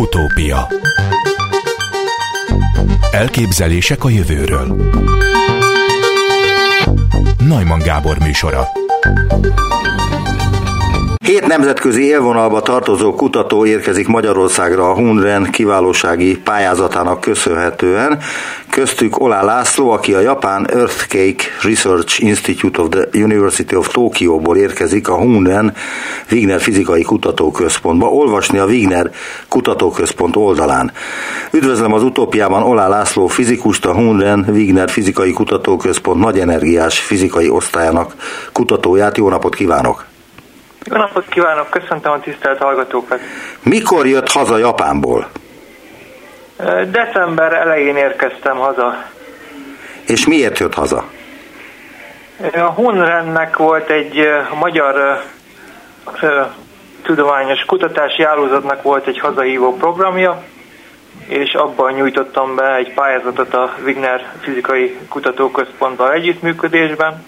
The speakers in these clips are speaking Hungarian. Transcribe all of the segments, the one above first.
Utópia. Elképzelések a jövőről. Najman Gábor műsora. Hét nemzetközi élvonalba tartozó kutató érkezik Magyarországra a Hunren kiválósági pályázatának köszönhetően, köztük Olá László, aki a Japán Earthquake Research Institute of the University of Tokyo-ból érkezik a Hunren Wigner Fizikai Kutatóközpontba, olvasni a Wigner Kutatóközpont oldalán. Üdvözlöm az utópiában Olá László fizikust, a Hunren Wigner Fizikai Kutatóközpont nagy energiás fizikai osztályának kutatóját. Jó napot kívánok! Jó napot kívánok, köszöntöm a tisztelt hallgatókat. Mikor jött haza Japánból? December elején érkeztem haza. És miért jött haza? A Hunrennek volt egy magyar tudományos kutatási hálózatnak volt egy hazahívó programja, és abban nyújtottam be egy pályázatot a Wigner Fizikai Kutatóközponttal együttműködésben,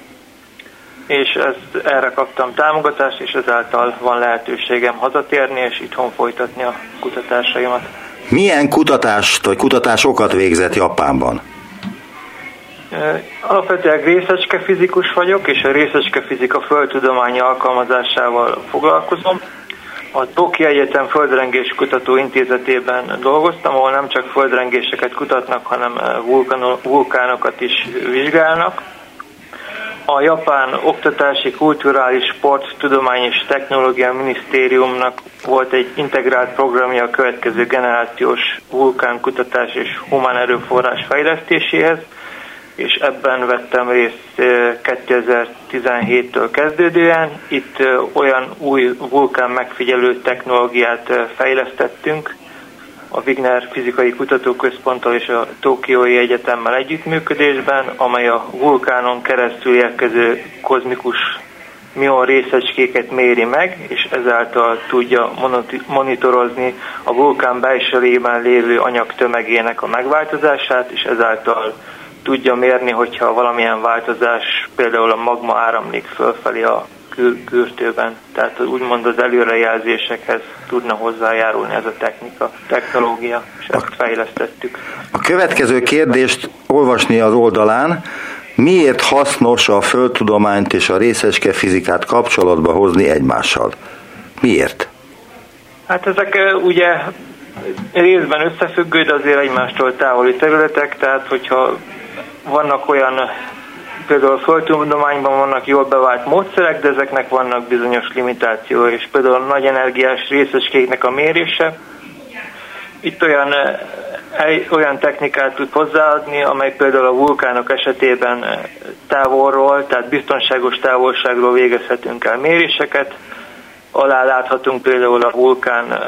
és ezt, erre kaptam támogatást, és ezáltal van lehetőségem hazatérni, és itthon folytatni a kutatásaimat. Milyen kutatást vagy kutatásokat végzett Japánban? Alapvetően részecske fizikus vagyok, és a részecske fizika földtudományi alkalmazásával foglalkozom. A Toki Egyetem Földrengés Kutató Intézetében dolgoztam, ahol nem csak földrengéseket kutatnak, hanem vulkánokat is vizsgálnak a Japán Oktatási, Kulturális, Sport, Tudomány és Technológia Minisztériumnak volt egy integrált programja a következő generációs vulkánkutatás és humán erőforrás fejlesztéséhez, és ebben vettem részt 2017-től kezdődően. Itt olyan új vulkán megfigyelő technológiát fejlesztettünk, a Wigner Fizikai Kutatóközponttal és a Tokiói Egyetemmel együttműködésben, amely a vulkánon keresztül érkező kozmikus mion részecskéket méri meg, és ezáltal tudja monitorozni a vulkán belsőjében lévő anyag tömegének a megváltozását, és ezáltal tudja mérni, hogyha valamilyen változás, például a magma áramlik fölfelé a kürtőben. Tehát úgymond az előrejelzésekhez tudna hozzájárulni ez a technika, technológia, és ezt fejlesztettük. A következő kérdést olvasni az oldalán. Miért hasznos a földtudományt és a részecske fizikát kapcsolatba hozni egymással? Miért? Hát ezek ugye részben összefüggő, de azért egymástól távoli területek, tehát hogyha vannak olyan például a földtudományban vannak jól bevált módszerek, de ezeknek vannak bizonyos limitáció, és például a nagy energiás részecskéknek a mérése, itt olyan, eh, olyan technikát tud hozzáadni, amely például a vulkánok esetében eh, távolról, tehát biztonságos távolságról végezhetünk el méréseket, alá láthatunk például a vulkán eh,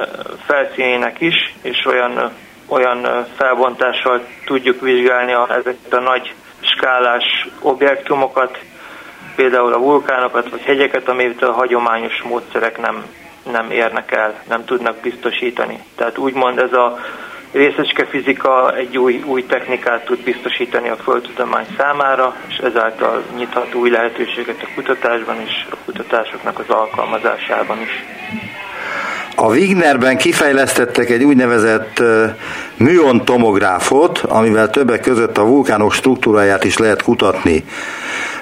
felszínének is, és olyan, olyan felbontással tudjuk vizsgálni ezeket a nagy skálás objektumokat, például a vulkánokat vagy hegyeket, amit a hagyományos módszerek nem, nem érnek el, nem tudnak biztosítani. Tehát úgymond ez a részecske fizika egy új, új technikát tud biztosítani a földtudomány számára, és ezáltal nyithat új lehetőséget a kutatásban és a kutatásoknak az alkalmazásában is. A Wignerben kifejlesztettek egy úgynevezett műon tomográfot, amivel többek között a vulkánok struktúráját is lehet kutatni.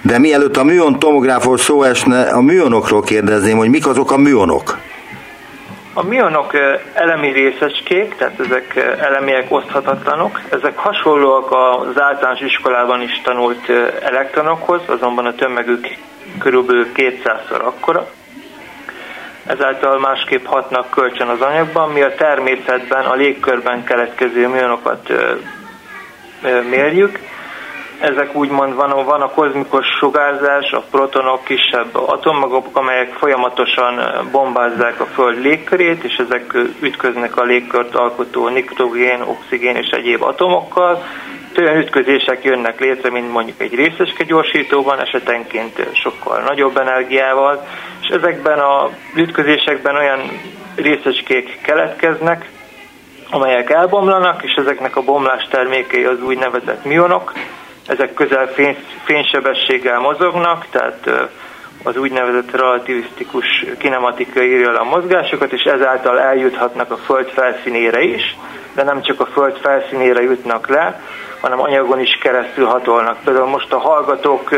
De mielőtt a műon tomográfról szó esne, a műonokról kérdezném, hogy mik azok a műonok? A műonok elemi részecskék, tehát ezek elemiek oszthatatlanok. Ezek hasonlóak az általános iskolában is tanult elektronokhoz, azonban a tömegük körülbelül 200-szor akkora ezáltal másképp hatnak kölcsön az anyagban. Mi a természetben, a légkörben keletkező műanokat mérjük. Ezek úgymond van, van a kozmikus sugárzás, a protonok, kisebb atommagok, amelyek folyamatosan bombázzák a Föld légkörét, és ezek ütköznek a légkört alkotó nitrogén, oxigén és egyéb atomokkal. Olyan ütközések jönnek létre, mint mondjuk egy részeske gyorsítóban, esetenként sokkal nagyobb energiával, és ezekben a ütközésekben olyan részecskék keletkeznek, amelyek elbomlanak, és ezeknek a bomlás termékei az úgynevezett mionok. Ezek közel fény, fénysebességgel mozognak, tehát az úgynevezett relativisztikus kinematika írja le a mozgásokat, és ezáltal eljuthatnak a föld felszínére is, de nem csak a föld felszínére jutnak le, hanem anyagon is keresztül hatolnak. Például most a hallgatók,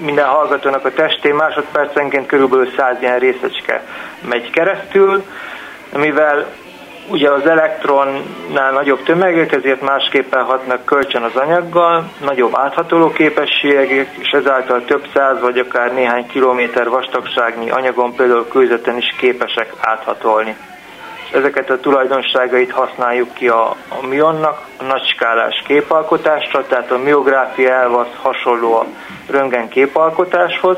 minden hallgatónak a testén másodpercenként körülbelül 100 ilyen részecske megy keresztül, mivel ugye az elektronnál nagyobb tömegek, ezért másképpen hatnak kölcsön az anyaggal, nagyobb áthatoló képességek, és ezáltal több száz vagy akár néhány kilométer vastagságnyi anyagon, például kőzeten is képesek áthatolni. Ezeket a tulajdonságait használjuk ki a, a mionnak, a nagyskálás képalkotásra, tehát a miográfia elvasz hasonló a röntgen képalkotáshoz,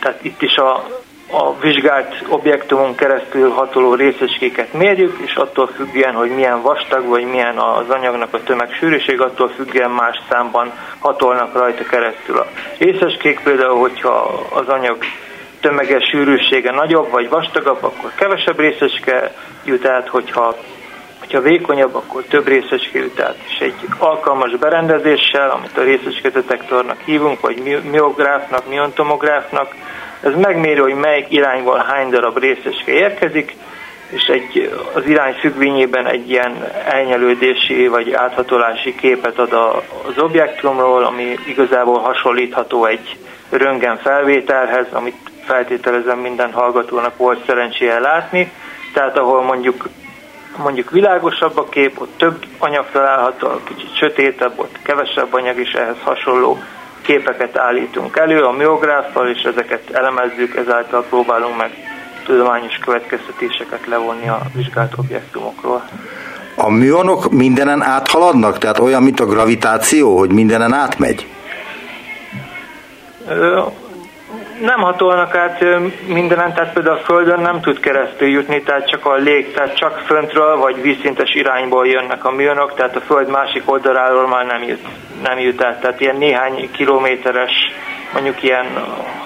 tehát itt is a a vizsgált objektumon keresztül hatoló részecskéket mérjük, és attól függően, hogy milyen vastag vagy milyen az anyagnak a tömegsűrűség, attól függően más számban hatolnak rajta keresztül. A részecskék például, hogyha az anyag tömeges sűrűsége nagyobb vagy vastagabb, akkor kevesebb részecske jut át, hogyha, hogyha vékonyabb, akkor több részecske jut át. És egy alkalmas berendezéssel, amit a részecskedetektornak hívunk, vagy miográfnak, miontomográfnak, ez megméri, hogy melyik irányból hány darab részecske érkezik, és egy, az irány függvényében egy ilyen elnyelődési vagy áthatolási képet ad a, az objektumról, ami igazából hasonlítható egy röntgen felvételhez, amit feltételezem minden hallgatónak volt szerencséje látni, tehát ahol mondjuk mondjuk világosabb a kép, ott több anyag található, kicsit sötétebb, ott kevesebb anyag is ehhez hasonló képeket állítunk elő a miográffal, és ezeket elemezzük, ezáltal próbálunk meg tudományos következtetéseket levonni a vizsgált objektumokról. A műonok mindenen áthaladnak? Tehát olyan, mint a gravitáció, hogy mindenen átmegy? Nem hatolnak át mindenen, tehát például a Földön nem tud keresztül jutni, tehát csak a lég, tehát csak föntről vagy vízszintes irányból jönnek a műonok, tehát a Föld másik oldaláról már nem jut, nem jut át. Tehát ilyen néhány kilométeres, mondjuk ilyen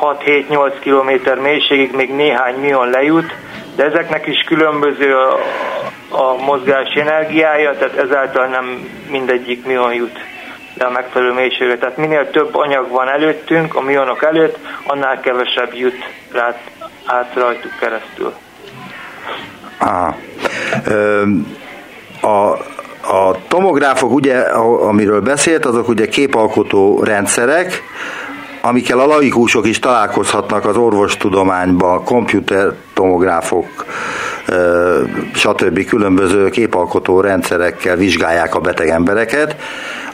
6-7-8 kilométer mélységig még néhány műon lejut, de ezeknek is különböző a, a mozgási energiája, tehát ezáltal nem mindegyik műon jut de a megfelelő mélységre. Tehát minél több anyag van előttünk, a mionok előtt, annál kevesebb jut rá, át rajtuk keresztül. Ah. A, a tomográfok, ugye, amiről beszélt, azok ugye képalkotó rendszerek, amikkel a laikusok is találkozhatnak az orvostudományban, komputertomográfok, stb. különböző képalkotó rendszerekkel vizsgálják a beteg embereket.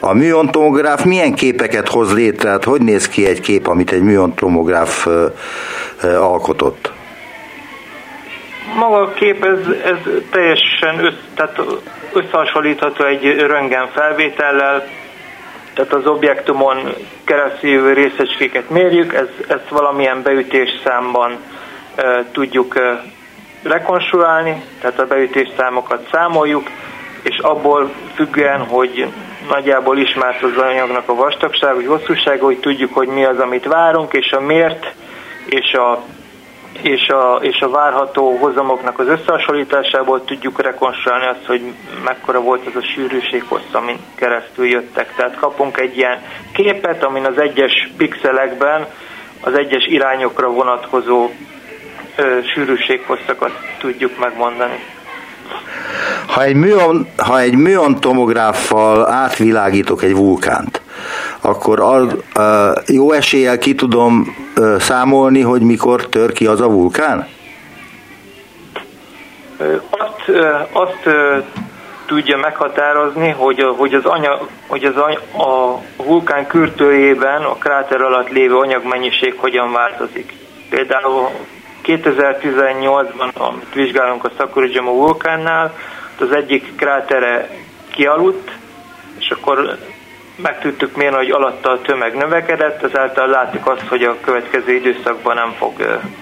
A műontomográf milyen képeket hoz létre? Hát hogy néz ki egy kép, amit egy műontomográf alkotott? Maga a kép, ez, ez teljesen össz, tehát összehasonlítható egy röntgen felvétellel, tehát az objektumon keresztül részecskéket mérjük, ez, ezt valamilyen beütés számban e, tudjuk e, rekonstruálni, tehát a beütés számokat számoljuk, és abból függően, hogy nagyjából ismert az anyagnak a vastagság, vagy hosszúsága, hogy tudjuk, hogy mi az, amit várunk, és a mért és a, és a, és a várható hozamoknak az összehasonlításából tudjuk rekonstruálni azt, hogy mekkora volt az a sűrűség hossz, amin keresztül jöttek. Tehát kapunk egy ilyen képet, amin az egyes pixelekben az egyes irányokra vonatkozó sűrűséghosszakat tudjuk megmondani. Ha egy, műon, ha egy műon tomográffal átvilágítok egy vulkánt, akkor uh, jó eséllyel ki tudom számolni, hogy mikor tör ki az a vulkán? Azt, azt tudja meghatározni, hogy, hogy az, anya, hogy az anya, a vulkán kürtőjében a kráter alatt lévő anyagmennyiség hogyan változik. Például 2018-ban, amit vizsgálunk a Sakurajima vulkánnál, az egyik krátere kialudt, és akkor meg tudtuk hogy alatta a tömeg növekedett, ezáltal látjuk azt, hogy a következő időszakban nem fog,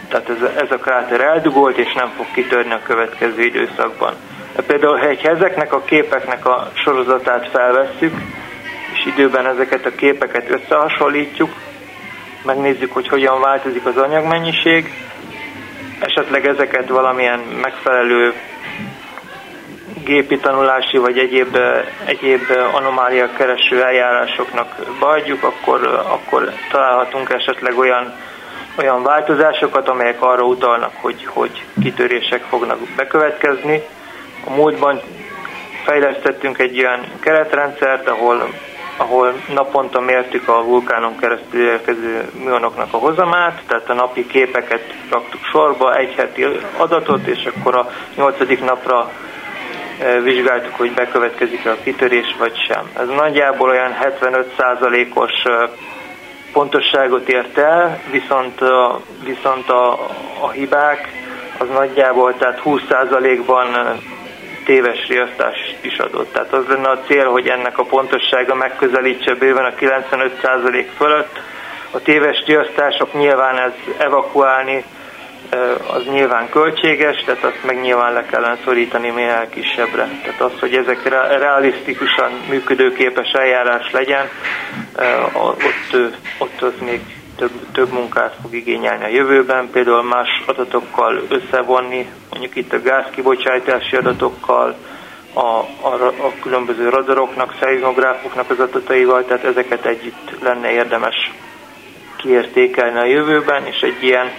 tehát ez, ez a kráter eldugolt, és nem fog kitörni a következő időszakban. De például, ha ezeknek a képeknek a sorozatát felvesszük, és időben ezeket a képeket összehasonlítjuk, megnézzük, hogy hogyan változik az anyagmennyiség, esetleg ezeket valamilyen megfelelő gépi tanulási vagy egyéb, egyéb anomália kereső eljárásoknak beadjuk, akkor, akkor találhatunk esetleg olyan olyan változásokat, amelyek arra utalnak, hogy, hogy kitörések fognak bekövetkezni. A múltban fejlesztettünk egy olyan keretrendszert, ahol, ahol naponta mértük a vulkánon keresztül érkező műanyagoknak a hozamát, tehát a napi képeket raktuk sorba, egy heti adatot, és akkor a nyolcadik napra e, vizsgáltuk, hogy bekövetkezik a kitörés vagy sem. Ez nagyjából olyan 75%-os e, pontosságot ért el, viszont, a, viszont a, a hibák az nagyjából, tehát 20%-ban téves riasztás is adott. Tehát az lenne a cél, hogy ennek a pontossága megközelítse bőven a 95% fölött. A téves riasztások nyilván ez evakuálni, az nyilván költséges, tehát azt meg nyilván le kellene szorítani minél kisebbre. Tehát az, hogy ezek realisztikusan működőképes eljárás legyen, ott, ott az még több, több munkát fog igényelni a jövőben, például más adatokkal összevonni, mondjuk itt a gázkibocsátási adatokkal, a, a, a különböző radaroknak, szeizmográfoknak az adataival, tehát ezeket együtt lenne érdemes kiértékelni a jövőben, és egy ilyen,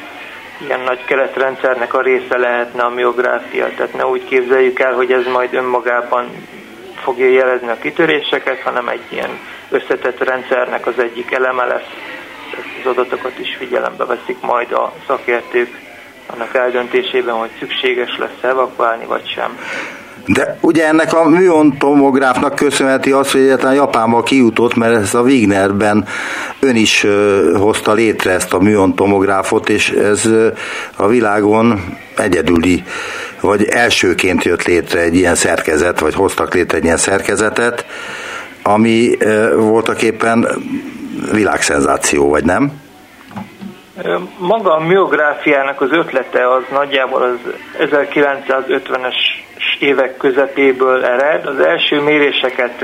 ilyen nagy keretrendszernek a része lehetne a miográfia. Tehát ne úgy képzeljük el, hogy ez majd önmagában fogja jelezni a kitöréseket, hanem egy ilyen összetett rendszernek az egyik eleme lesz, az adatokat is figyelembe veszik majd a szakértők annak eldöntésében, hogy szükséges lesz evakuálni vagy sem. De ugye ennek a műon tomográfnak köszönheti az, hogy egyáltalán Japánba kijutott, mert ez a Wignerben ön is hozta létre ezt a műon tomográfot, és ez a világon egyedüli, vagy elsőként jött létre egy ilyen szerkezet, vagy hoztak létre egy ilyen szerkezetet, ami voltak éppen világszenzáció, vagy nem? Maga a miográfiának az ötlete az nagyjából az 1950-es évek közepéből ered. Az első méréseket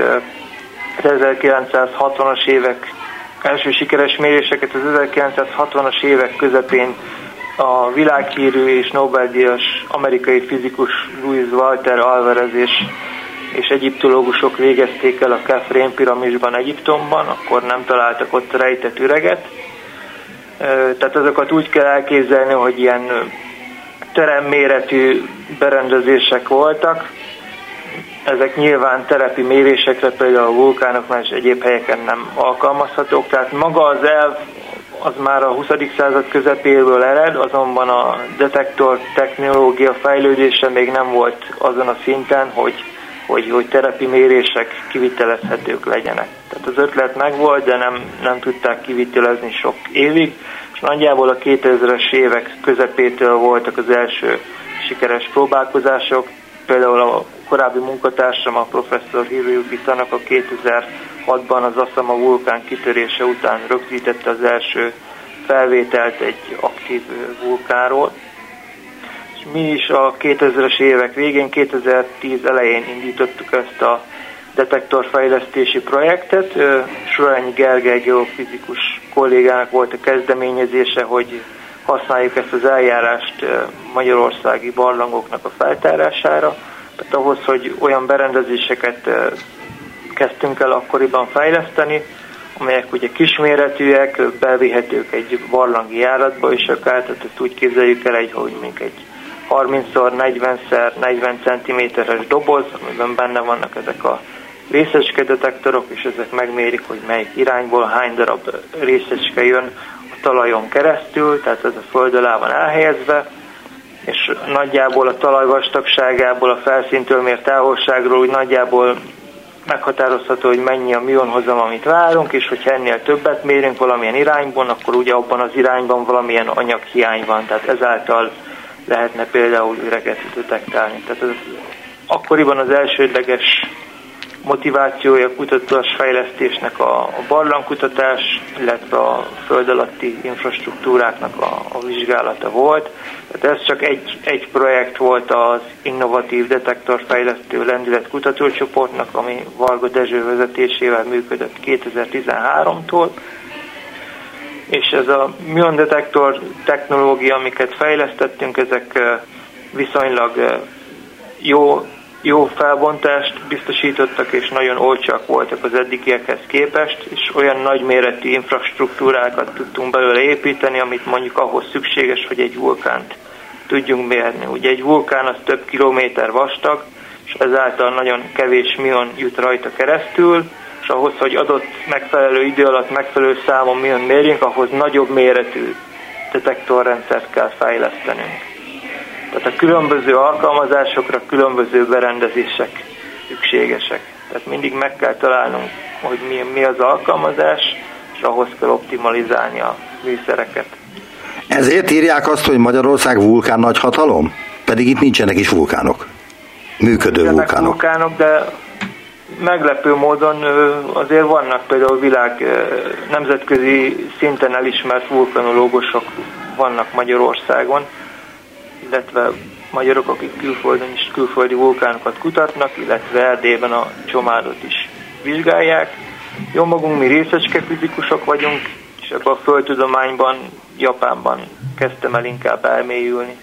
az 1960-as évek első sikeres méréseket az 1960-as évek közepén a világhírű és Nobel-díjas amerikai fizikus Louis Walter Alvarez és és egyiptológusok végezték el a Kefrén piramisban Egyiptomban, akkor nem találtak ott rejtett üreget. Tehát azokat úgy kell elképzelni, hogy ilyen teremméretű berendezések voltak. Ezek nyilván terepi mérésekre, például a vulkánoknál és egyéb helyeken nem alkalmazhatók. Tehát maga az elv az már a 20. század közepéből ered, azonban a detektor technológia fejlődése még nem volt azon a szinten, hogy hogy, hogy terepi mérések kivitelezhetők legyenek. Tehát az ötlet megvolt, de nem, nem tudták kivitelezni sok évig, és nagyjából a 2000-es évek közepétől voltak az első sikeres próbálkozások. Például a korábbi munkatársam, a professzor Hiroyuki Tanaka 2006-ban az Asama vulkán kitörése után rögzítette az első felvételt egy aktív vulkánról, mi is a 2000-es évek végén, 2010 elején indítottuk ezt a detektorfejlesztési projektet. Sorányi Gergely geofizikus kollégának volt a kezdeményezése, hogy használjuk ezt az eljárást magyarországi barlangoknak a feltárására. Tehát ahhoz, hogy olyan berendezéseket kezdtünk el akkoriban fejleszteni, amelyek ugye kisméretűek, bevihetők egy barlangi járatba, és akár tehát ezt úgy képzeljük el, egy, hogy még egy 30x40x40 cm-es doboz, amiben benne vannak ezek a részecske detektorok, és ezek megmérik, hogy melyik irányból hány darab részecske jön a talajon keresztül, tehát ez a föld alá van elhelyezve, és nagyjából a talaj vastagságából, a felszíntől mért távolságról úgy nagyjából meghatározható, hogy mennyi a mionhozam, amit várunk, és hogyha ennél többet mérünk valamilyen irányban, akkor ugye abban az irányban valamilyen anyaghiány van, tehát ezáltal lehetne például üreget detektálni. Tehát az, akkoriban az elsődleges motivációja kutatás fejlesztésnek a, a barlangkutatás, illetve a föld alatti infrastruktúráknak a, a vizsgálata volt. Tehát ez csak egy, egy projekt volt az innovatív detektorfejlesztő lendület kutatócsoportnak, ami Varga Dezső vezetésével működött 2013-tól és ez a műon detektor technológia, amiket fejlesztettünk, ezek viszonylag jó jó felbontást biztosítottak, és nagyon olcsak voltak az eddigiekhez képest, és olyan nagyméretű infrastruktúrákat tudtunk belőle építeni, amit mondjuk ahhoz szükséges, hogy egy vulkánt tudjunk mérni. Ugye egy vulkán az több kilométer vastag, és ezáltal nagyon kevés mion jut rajta keresztül, és ahhoz, hogy adott megfelelő idő alatt megfelelő számon mion mérjünk, ahhoz nagyobb méretű detektorrendszert kell fejlesztenünk. Tehát a különböző alkalmazásokra különböző berendezések szükségesek. Tehát mindig meg kell találnunk, hogy mi, mi az alkalmazás, és ahhoz kell optimalizálni a műszereket. Ezért írják azt, hogy Magyarország vulkán nagy hatalom? Pedig itt nincsenek is vulkánok. Működő nincsenek vulkánok. vulkánok, de meglepő módon azért vannak például világ nemzetközi szinten elismert vulkanológusok vannak Magyarországon, illetve magyarok, akik külföldön is külföldi vulkánokat kutatnak, illetve Erdélyben a csomádot is vizsgálják. Jó magunk, mi részecske fizikusok vagyunk, és ebben a földtudományban, Japánban kezdtem el inkább elmélyülni.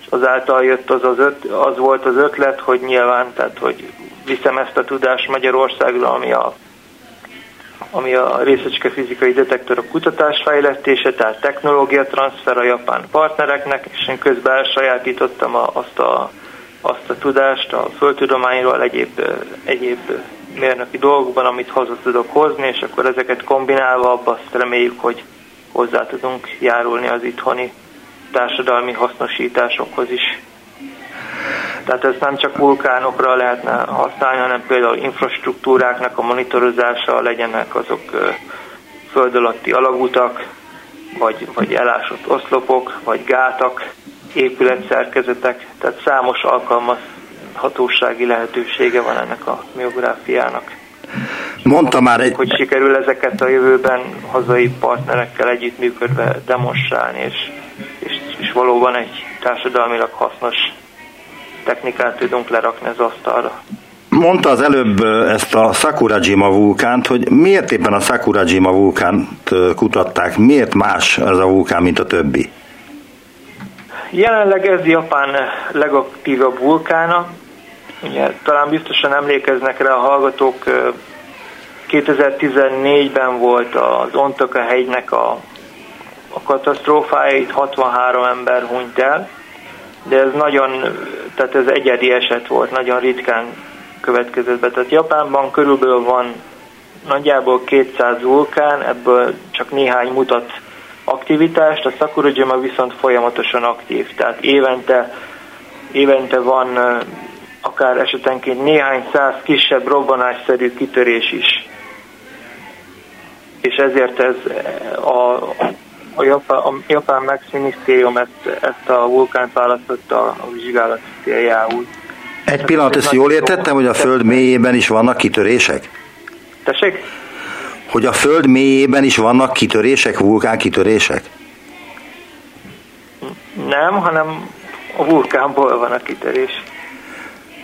És azáltal jött az, az, öt, az volt az ötlet, hogy nyilván, tehát hogy viszem ezt a tudást Magyarországra, ami a ami a részecske fizikai detektorok kutatásfejlesztése, tehát technológia transfer a japán partnereknek, és én közben elsajátítottam a, azt, a, azt a tudást a földtudományról egyéb, egyéb mérnöki dolgokban, amit haza tudok hozni, és akkor ezeket kombinálva abba azt reméljük, hogy hozzá tudunk járulni az itthoni társadalmi hasznosításokhoz is. Tehát ez nem csak vulkánokra lehetne használni, hanem például infrastruktúráknak a monitorozása legyenek azok föld alatti alagutak, vagy, vagy elásott oszlopok, vagy gátak, épületszerkezetek, tehát számos alkalmazhatósági lehetősége van ennek a miográfiának. Mondta már egy... Hogy sikerül ezeket a jövőben hazai partnerekkel együttműködve demonstrálni, és, és, és valóban egy társadalmilag hasznos technikát tudunk lerakni az asztalra. Mondta az előbb ezt a Sakurajima vulkánt, hogy miért éppen a Sakurajima vulkánt kutatták, miért más ez a vulkán, mint a többi? Jelenleg ez Japán legaktívabb vulkána. Ugye, talán biztosan emlékeznek rá a hallgatók, 2014-ben volt az Ontaka hegynek a, a katasztrófája, itt 63 ember hunyt el, de ez nagyon, tehát ez egyedi eset volt, nagyon ritkán következett be. Tehát Japánban körülbelül van nagyjából 200 vulkán, ebből csak néhány mutat aktivitást, a Sakurajima viszont folyamatosan aktív, tehát évente, évente van akár esetenként néhány száz kisebb robbanásszerű kitörés is. És ezért ez a, a Japán, a Japán Minisztérium ezt, ezt a vulkánt választotta a vizsgálat céljául. Egy pillanat, ezt jól értettem, hogy a Föld mélyében is vannak kitörések? Tessék? Hogy a Föld mélyében is vannak kitörések, vulkánkitörések? Nem, hanem a vulkánból van a kitörés.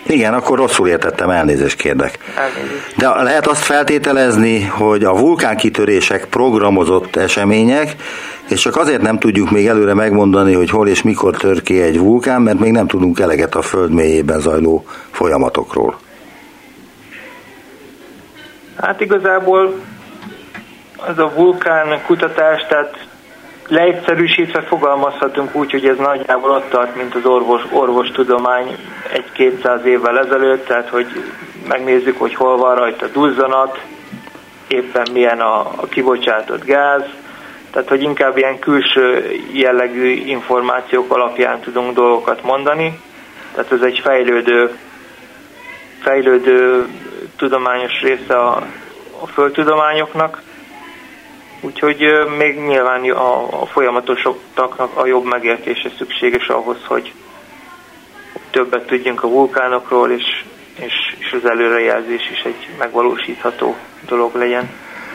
Igen, akkor rosszul értettem, elnézést kérdek. Elnézést. De lehet azt feltételezni, hogy a vulkánkitörések programozott események, és csak azért nem tudjuk még előre megmondani, hogy hol és mikor tör ki egy vulkán, mert még nem tudunk eleget a föld mélyében zajló folyamatokról. Hát igazából az a vulkán kutatás, tehát leegyszerűsítve fogalmazhatunk úgy, hogy ez nagyjából ott tart, mint az orvos, orvostudomány egy-kétszáz évvel ezelőtt, tehát hogy megnézzük, hogy hol van rajta duzzanat, éppen milyen a, a kibocsátott gáz, tehát hogy inkább ilyen külső jellegű információk alapján tudunk dolgokat mondani. Tehát ez egy fejlődő, fejlődő tudományos része a, a földtudományoknak, úgyhogy még nyilván a, a folyamatosoknak a jobb megértése szükséges ahhoz, hogy többet tudjunk a vulkánokról, és, és, és az előrejelzés is egy megvalósítható dolog legyen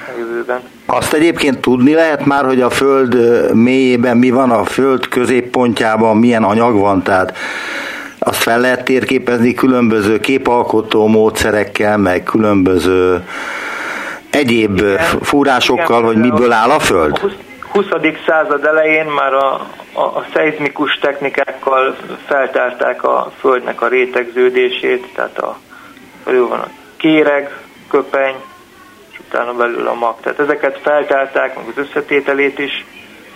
a jövőben. Azt egyébként tudni lehet már, hogy a Föld mélyében mi van, a Föld középpontjában milyen anyag van, tehát azt fel lehet térképezni különböző képalkotó módszerekkel, meg különböző egyéb igen, fúrásokkal, igen, hogy miből áll a Föld? 20. század elején már a, a, a szeizmikus technikákkal feltárták a Földnek a rétegződését, tehát a, belül van a kéreg, köpeny, és utána belül a mag. Tehát ezeket feltárták, meg az összetételét is.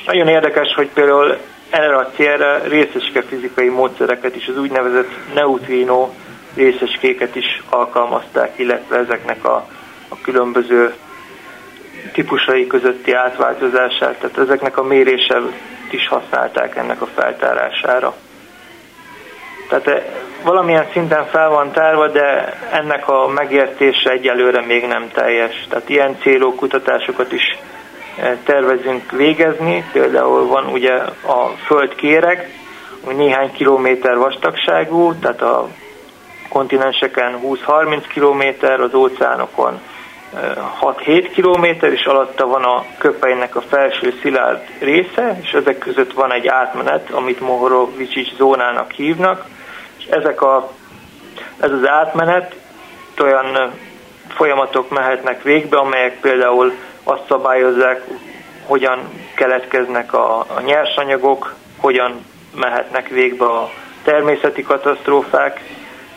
Nagyon érdekes, hogy például erre a célra részeske fizikai módszereket is, az úgynevezett neutrino részeskéket is alkalmazták, illetve ezeknek a, a különböző típusai közötti átváltozását, tehát ezeknek a méréssel is használták ennek a feltárására. Tehát eh, valamilyen szinten fel van tárva, de ennek a megértése egyelőre még nem teljes. Tehát ilyen célú kutatásokat is eh, tervezünk végezni. Például van ugye a földkéreg, ami néhány kilométer vastagságú, tehát a kontinenseken 20-30 kilométer, az óceánokon 6-7 kilométer, és alatta van a köpeinek a felső szilárd része, és ezek között van egy átmenet, amit Mohorovicsics zónának hívnak, és ezek a, ez az átmenet olyan folyamatok mehetnek végbe, amelyek például azt szabályozzák, hogyan keletkeznek a, a nyersanyagok, hogyan mehetnek végbe a természeti katasztrófák,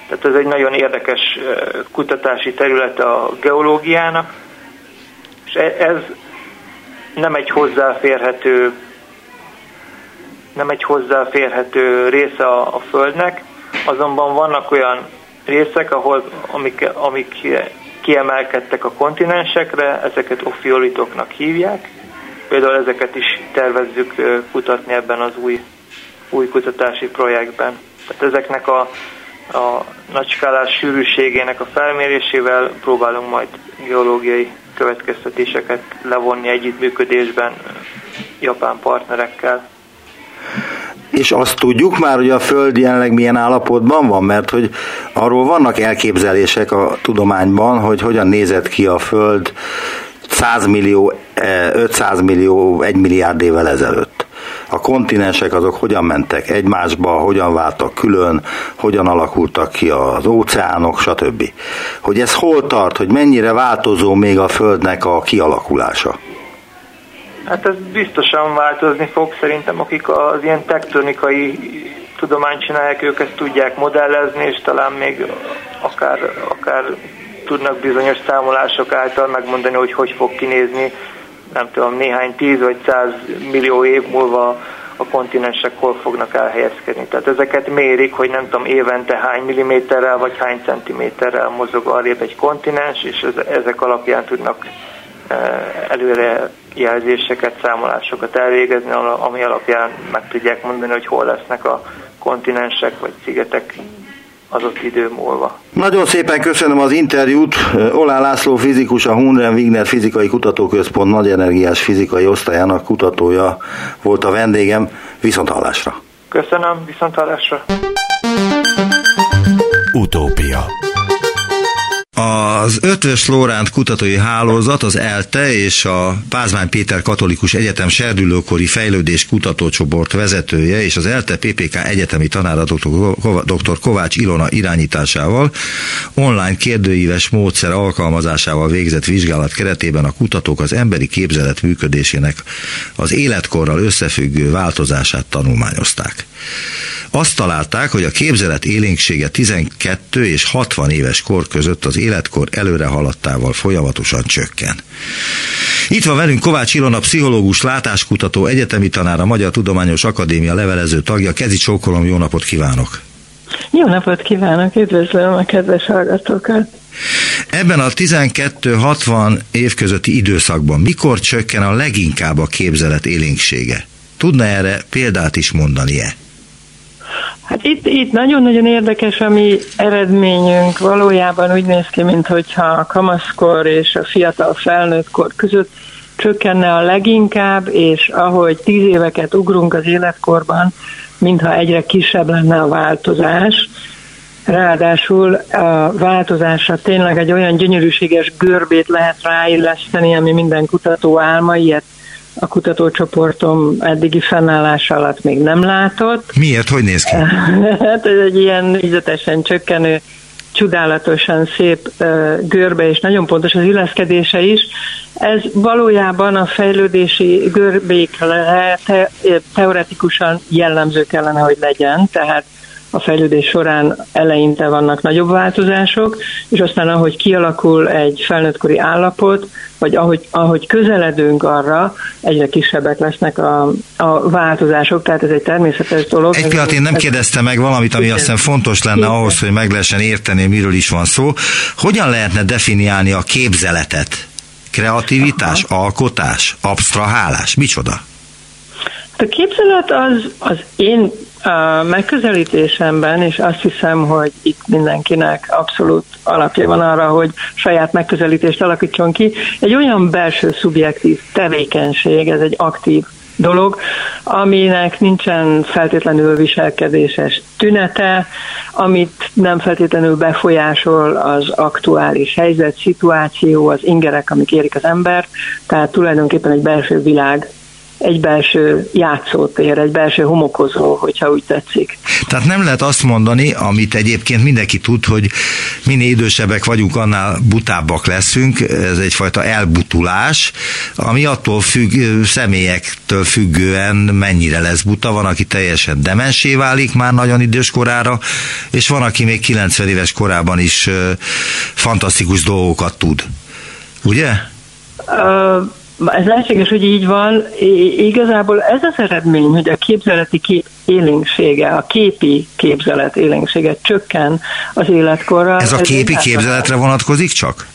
tehát ez egy nagyon érdekes kutatási területe a geológiának, és e, ez nem egy hozzáférhető nem egy hozzáférhető része a, a Földnek, azonban vannak olyan részek, ahol, amik, amik kiemelkedtek a kontinensekre, ezeket ofiolitoknak hívják. Például ezeket is tervezzük kutatni ebben az új, új kutatási projektben. Tehát ezeknek a a nagyskálás sűrűségének a felmérésével próbálunk majd geológiai következtetéseket levonni együttműködésben japán partnerekkel. És azt tudjuk már, hogy a Föld jelenleg milyen állapotban van, mert hogy arról vannak elképzelések a tudományban, hogy hogyan nézett ki a Föld 100 millió, 500 millió, 1 milliárd évvel ezelőtt a kontinensek azok hogyan mentek egymásba, hogyan váltak külön, hogyan alakultak ki az óceánok, stb. Hogy ez hol tart, hogy mennyire változó még a Földnek a kialakulása? Hát ez biztosan változni fog, szerintem akik az ilyen tektonikai tudományt csinálják, ők ezt tudják modellezni, és talán még akár, akár tudnak bizonyos számolások által megmondani, hogy hogy fog kinézni nem tudom, néhány tíz vagy száz millió év múlva a kontinensek hol fognak elhelyezkedni. Tehát ezeket mérik, hogy nem tudom, évente hány milliméterrel vagy hány centiméterrel mozog arrébb egy kontinens, és ezek alapján tudnak eh, előre jelzéseket, számolásokat elvégezni, ami alapján meg tudják mondani, hogy hol lesznek a kontinensek vagy szigetek adott idő múlva. Nagyon szépen köszönöm az interjút. Olá László fizikus, a Hunren Wigner Fizikai Kutatóközpont nagy energiás fizikai osztályának kutatója volt a vendégem. Viszont hallásra. Köszönöm, viszont hallásra. Utópia az Ötvös Lóránt kutatói hálózat, az ELTE és a Pázmány Péter Katolikus Egyetem serdülőkori fejlődés kutatócsoport vezetője és az ELTE PPK egyetemi tanára dr. Kovács Ilona irányításával online kérdőíves módszer alkalmazásával végzett vizsgálat keretében a kutatók az emberi képzelet működésének az életkorral összefüggő változását tanulmányozták. Azt találták, hogy a képzelet élénksége 12 és 60 éves kor között az életkor előre haladtával folyamatosan csökken. Itt van velünk Kovács Ilona, pszichológus, látáskutató, egyetemi tanár, a Magyar Tudományos Akadémia levelező tagja. Kezi csókolom, jó napot kívánok! Jó napot kívánok, üdvözlöm a kedves hallgatókat! Ebben a 12-60 év közötti időszakban mikor csökken a leginkább a képzelet élénksége? Tudna erre példát is mondani-e? Hát itt, itt nagyon-nagyon érdekes a mi eredményünk. Valójában úgy néz ki, mintha a kamaszkor és a fiatal felnőttkor között csökkenne a leginkább, és ahogy tíz éveket ugrunk az életkorban, mintha egyre kisebb lenne a változás. Ráadásul a változásra tényleg egy olyan gyönyörűséges görbét lehet ráilleszteni, ami minden kutató álma, ilyet a kutatócsoportom eddigi fennállása alatt még nem látott. Miért? Hogy néz ki? hát ez egy ilyen ügyletesen csökkenő csodálatosan szép görbe, és nagyon pontos az illeszkedése is. Ez valójában a fejlődési görbékre te, teoretikusan jellemző kellene, hogy legyen, tehát a fejlődés során eleinte vannak nagyobb változások, és aztán ahogy kialakul egy felnőttkori állapot, vagy ahogy, ahogy közeledünk arra, egyre kisebbek lesznek a, a változások, tehát ez egy természetes dolog. Egy pillanat, én nem kérdeztem meg valamit, ami azt hiszem fontos lenne ahhoz, hogy meg lehessen érteni, miről is van szó. Hogyan lehetne definiálni a képzeletet? Kreativitás, Aha. alkotás, absztrahálás, micsoda? A képzelet az, az én a megközelítésemben, és azt hiszem, hogy itt mindenkinek abszolút alapja van arra, hogy saját megközelítést alakítson ki, egy olyan belső szubjektív tevékenység, ez egy aktív dolog, aminek nincsen feltétlenül viselkedéses tünete, amit nem feltétlenül befolyásol az aktuális helyzet, szituáció, az ingerek, amik érik az ember, tehát tulajdonképpen egy belső világ egy belső játszótér, egy belső homokozó, hogyha úgy tetszik. Tehát nem lehet azt mondani, amit egyébként mindenki tud, hogy minél idősebbek vagyunk, annál butábbak leszünk, ez egyfajta elbutulás, ami attól függ, személyektől függően mennyire lesz buta, van, aki teljesen demensé válik már nagyon idős korára, és van, aki még 90 éves korában is fantasztikus dolgokat tud. Ugye? Uh ez lehetséges, hogy így van. Igazából ez az eredmény, hogy a képzeleti kép élénksége, a képi képzelet élénksége csökken az életkorral. Ez a képi ez képzeletre vonatkozik csak?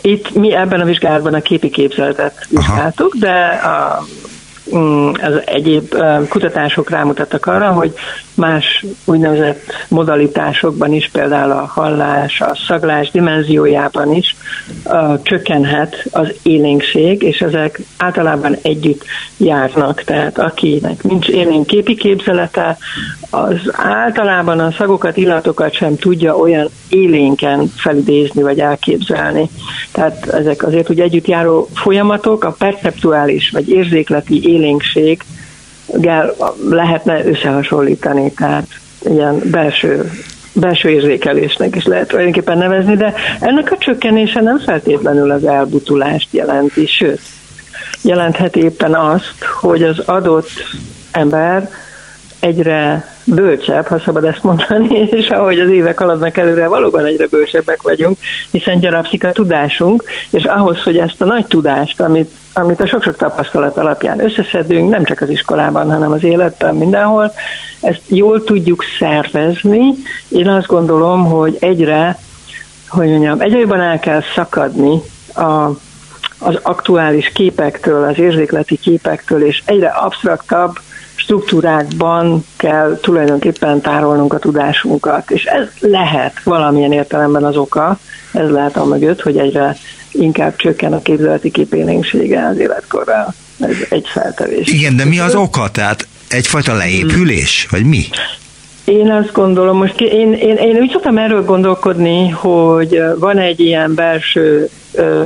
Itt mi ebben a vizsgálatban a képi képzeletet vizsgáltuk, Aha. de a Mm, az egyéb kutatások rámutattak arra, hogy más úgynevezett modalitásokban is, például a hallás, a szaglás dimenziójában is uh, csökkenhet az élénkség, és ezek általában együtt járnak. Tehát akinek nincs élénk képi képzelete, az általában a szagokat, illatokat sem tudja olyan élénken felidézni vagy elképzelni. Tehát ezek azért úgy együtt járó folyamatok, a perceptuális vagy érzékleti élénkség lehetne összehasonlítani, tehát ilyen belső belső érzékelésnek is lehet tulajdonképpen nevezni, de ennek a csökkenése nem feltétlenül az elbutulást jelenti, sőt, jelenthet éppen azt, hogy az adott ember egyre bölcsebb, ha szabad ezt mondani, és ahogy az évek haladnak előre, valóban egyre bölcsebbek vagyunk, hiszen gyarapszik a tudásunk, és ahhoz, hogy ezt a nagy tudást, amit, amit a sok-sok tapasztalat alapján összeszedünk, nem csak az iskolában, hanem az életben, mindenhol, ezt jól tudjuk szervezni. Én azt gondolom, hogy egyre, hogy mondjam, egyre jobban el kell szakadni a az aktuális képektől, az érzékleti képektől, és egyre absztraktabb struktúrákban kell tulajdonképpen tárolnunk a tudásunkat, és ez lehet valamilyen értelemben az oka, ez lehet a mögött, hogy egyre inkább csökken a képzeleti képélénksége az életkorral. Ez egy feltevés. Igen, de mi az oka? Tehát egyfajta leépülés, vagy mi? Én azt gondolom, most én, én, én úgy szoktam erről gondolkodni, hogy van egy ilyen belső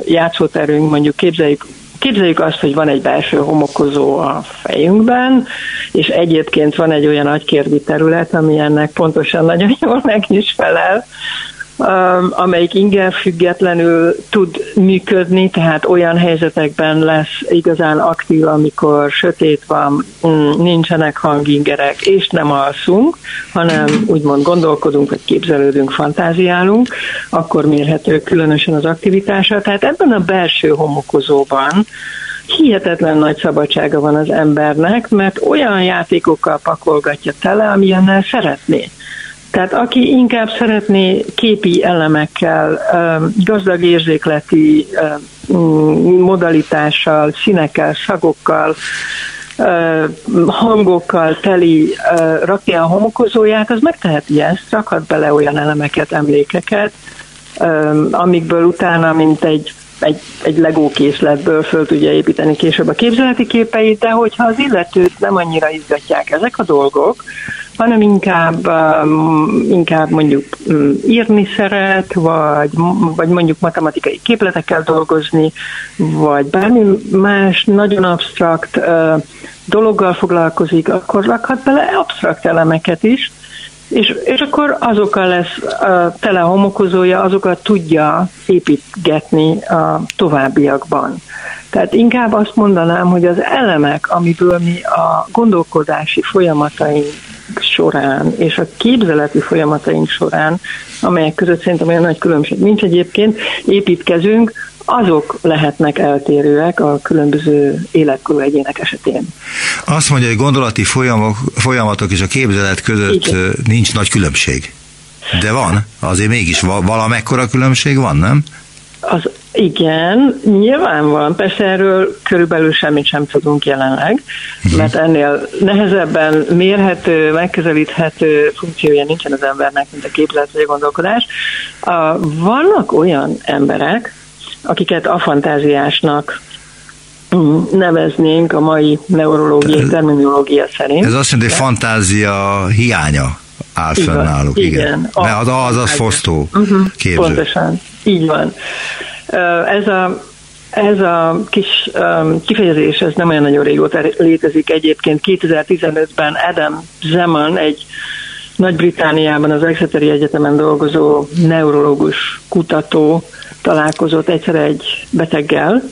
játszóterünk, mondjuk képzeljük Képzeljük azt, hogy van egy belső homokozó a fejünkben, és egyébként van egy olyan agykérdi terület, ami ennek pontosan nagyon jól meg is felel, amelyik inger függetlenül tud működni, tehát olyan helyzetekben lesz igazán aktív, amikor sötét van, mm, nincsenek hangingerek, és nem alszunk, hanem úgymond gondolkodunk, vagy képzelődünk, fantáziálunk, akkor mérhető különösen az aktivitása. Tehát ebben a belső homokozóban hihetetlen nagy szabadsága van az embernek, mert olyan játékokkal pakolgatja tele, amilyennel szeretné. Tehát aki inkább szeretné képi elemekkel, gazdag érzékleti modalitással, színekkel, szagokkal, hangokkal teli rakja a homokozóját, az megteheti ezt, rakhat bele olyan elemeket, emlékeket, amikből utána, mint egy egy, egy legó készletből föl tudja építeni később a képzeleti képeit, de hogyha az illetőt nem annyira izgatják ezek a dolgok, hanem inkább, um, inkább mondjuk um, írni szeret, vagy, vagy mondjuk matematikai képletekkel dolgozni, vagy bármi más nagyon absztrakt uh, dologgal foglalkozik, akkor rakhat bele absztrakt elemeket is, és, és akkor azokkal lesz a tele homokozója, azokat tudja építgetni a továbbiakban. Tehát inkább azt mondanám, hogy az elemek, amiből mi a gondolkodási folyamataink során és a képzeleti folyamataink során, amelyek között szerintem olyan nagy különbség nincs egyébként, építkezünk, azok lehetnek eltérőek a különböző életkorú egyének esetén. Azt mondja, hogy gondolati folyamok, folyamatok és a képzelet között Igen. nincs nagy különbség. De van, azért mégis valamekkora különbség van, nem? Az igen, nyilván van. Persze erről körülbelül semmit sem tudunk jelenleg, uh-huh. mert ennél nehezebben mérhető, megközelíthető funkciója nincsen az embernek, mint a képzelt vagy a gondolkodás. Vannak olyan emberek, akiket afantáziásnak mm, neveznénk a mai neurológiai terminológia szerint. Ez azt jelenti, hogy fantázia hiánya áll fenn náluk. Igen. igen. Mert az, az az fosztó uh-huh. képző. Pontosan, így van. Ez a, ez a kis kifejezés, ez nem olyan nagyon régóta létezik egyébként. 2015-ben Adam Zeman, egy Nagy-Britániában az Exeteri Egyetemen dolgozó neurológus kutató találkozott egyszer egy beteggel,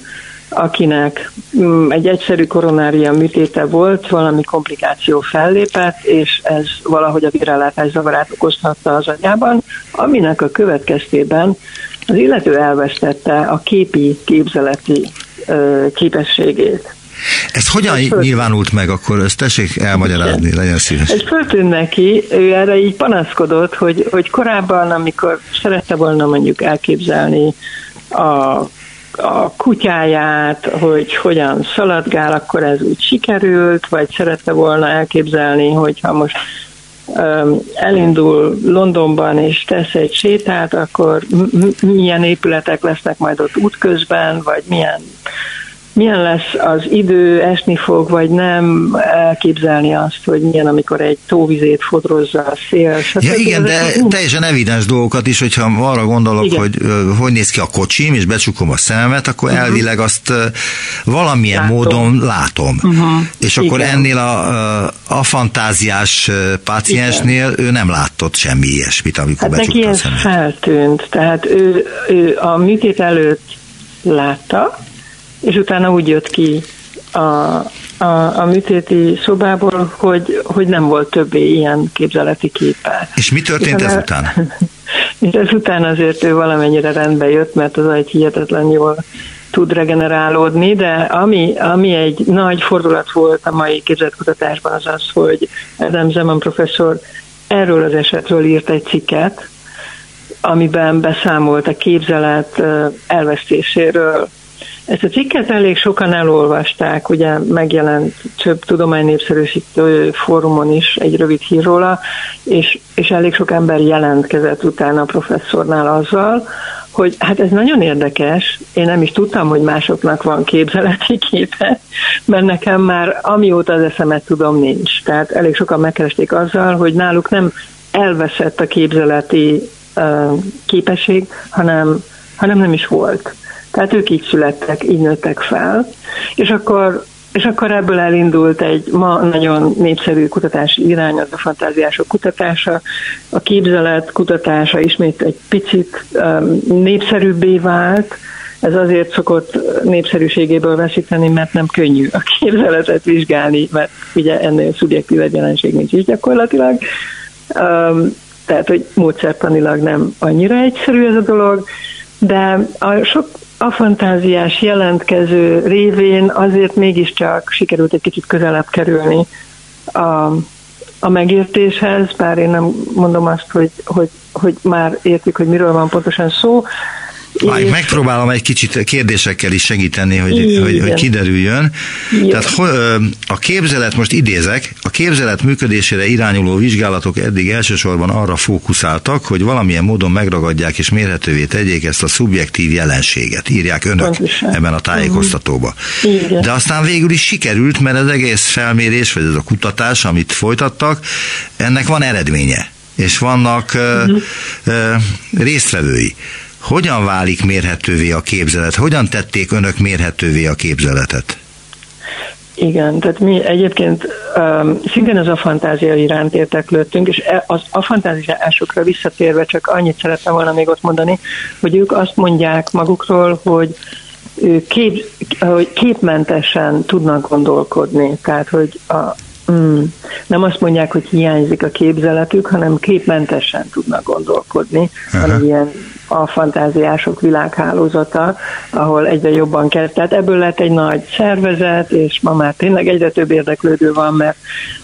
akinek mm, egy egyszerű koronária műtéte volt, valami komplikáció fellépett, és ez valahogy a virálátás zavarát okozhatta az agyában, aminek a következtében az illető elvesztette a képi, képzeleti képességét. Ez hogyan ez nyilvánult meg akkor? Ezt tessék elmagyarázni, legyen szíves. Ez föltűnt neki, ő erre így panaszkodott, hogy, hogy korábban, amikor szerette volna mondjuk elképzelni a a kutyáját, hogy hogyan szaladgál, akkor ez úgy sikerült, vagy szerette volna elképzelni, hogyha most elindul Londonban és tesz egy sétát, akkor milyen épületek lesznek majd ott útközben, vagy milyen milyen lesz az idő, esni fog, vagy nem, elképzelni azt, hogy milyen, amikor egy tóvizét fodrozza a szél. Ja igen, de teljesen evidens dolgokat is, hogyha arra gondolok, igen. hogy hogy néz ki a kocsim, és becsukom a szememet, akkor uh-huh. elvileg azt valamilyen látom. módon látom. Uh-huh. És akkor igen. ennél a, a fantáziás páciensnél igen. ő nem látott semmi ilyesmit, amikor hát becsukta neki a szemet. feltűnt, tehát ő, ő a műtét előtt látta, és utána úgy jött ki a, a, a műtéti szobából, hogy, hogy nem volt többé ilyen képzeleti képe. És mi történt és ezután? És ezután azért ő valamennyire rendbe jött, mert az egy hihetetlen jól tud regenerálódni, de ami, ami egy nagy fordulat volt a mai képzetkutatásban az az, hogy Adam Zeman professzor erről az esetről írt egy cikket, amiben beszámolt a képzelet elvesztéséről ezt a cikket elég sokan elolvasták, ugye megjelent több tudománynépszerűsítő fórumon is egy rövid hír róla, és, és elég sok ember jelentkezett utána a professzornál azzal, hogy hát ez nagyon érdekes, én nem is tudtam, hogy másoknak van képzeleti képe, mert nekem már amióta az eszemet tudom nincs. Tehát elég sokan megkeresték azzal, hogy náluk nem elveszett a képzeleti uh, képesség, hanem, hanem nem is volt. Tehát ők így születtek, így nőttek fel. És akkor és akkor ebből elindult egy ma nagyon népszerű kutatási irány, az a fantáziások kutatása, a képzelet kutatása ismét egy picit um, népszerűbbé vált, ez azért szokott népszerűségéből veszíteni, mert nem könnyű a képzeletet vizsgálni, mert ugye ennél szubjektív jelenség nincs is gyakorlatilag. Um, tehát, hogy módszertanilag nem annyira egyszerű ez a dolog, de a sok a fantáziás jelentkező révén azért mégiscsak sikerült egy kicsit közelebb kerülni a, a megértéshez, bár én nem mondom azt, hogy, hogy, hogy már értik, hogy miről van pontosan szó, És... megpróbálom egy kicsit kérdésekkel is segíteni, hogy, hogy, hogy kiderüljön. Igen. Tehát a képzelet, most idézek, a képzelet működésére irányuló vizsgálatok eddig elsősorban arra fókuszáltak, hogy valamilyen módon megragadják és mérhetővé tegyék ezt a szubjektív jelenséget, írják önök Pontosan. ebben a tájékoztatóba. Igen. De aztán végül is sikerült, mert az egész felmérés, vagy ez a kutatás, amit folytattak, ennek van eredménye és vannak uh-huh. résztvevői. Hogyan válik mérhetővé a képzelet? Hogyan tették önök mérhetővé a képzeletet? Igen, tehát mi egyébként um, szintén az a fantázia iránt érteklődtünk, és e, az a fantáziásokra visszatérve csak annyit szerettem volna még ott mondani, hogy ők azt mondják magukról, hogy kép, hogy képmentesen tudnak gondolkodni, tehát hogy a, mm, nem azt mondják, hogy hiányzik a képzeletük, hanem képmentesen tudnak gondolkodni. Aha. Van ilyen a fantáziások világhálózata, ahol egyre jobban kell. Tehát ebből lett egy nagy szervezet, és ma már tényleg egyre több érdeklődő van, mert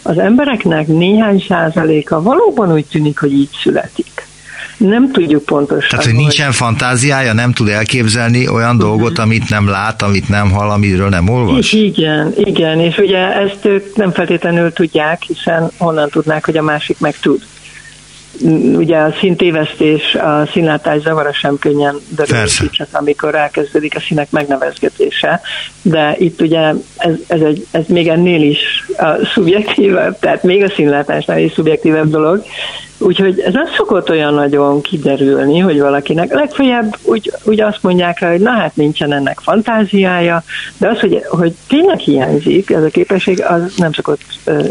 az embereknek néhány százaléka valóban úgy tűnik, hogy így születik. Nem tudjuk pontosan. Tehát, hogy nincsen fantáziája, nem tud elképzelni olyan uh-huh. dolgot, amit nem lát, amit nem hall, amiről nem olvas? Igen, igen, és ugye ezt ők nem feltétlenül tudják, hiszen honnan tudnák, hogy a másik meg tud ugye a szintévesztés, a színlátás zavara sem könnyen derül csak amikor elkezdődik a színek megnevezgetése, de itt ugye ez, ez, egy, ez még ennél is a szubjektívebb, tehát még a színlátásnál is szubjektívebb dolog, Úgyhogy ez nem szokott olyan nagyon kiderülni, hogy valakinek legfeljebb úgy, úgy azt mondják rá, hogy na hát nincsen ennek fantáziája, de az, hogy, hogy tényleg hiányzik ez a képesség, az nem szokott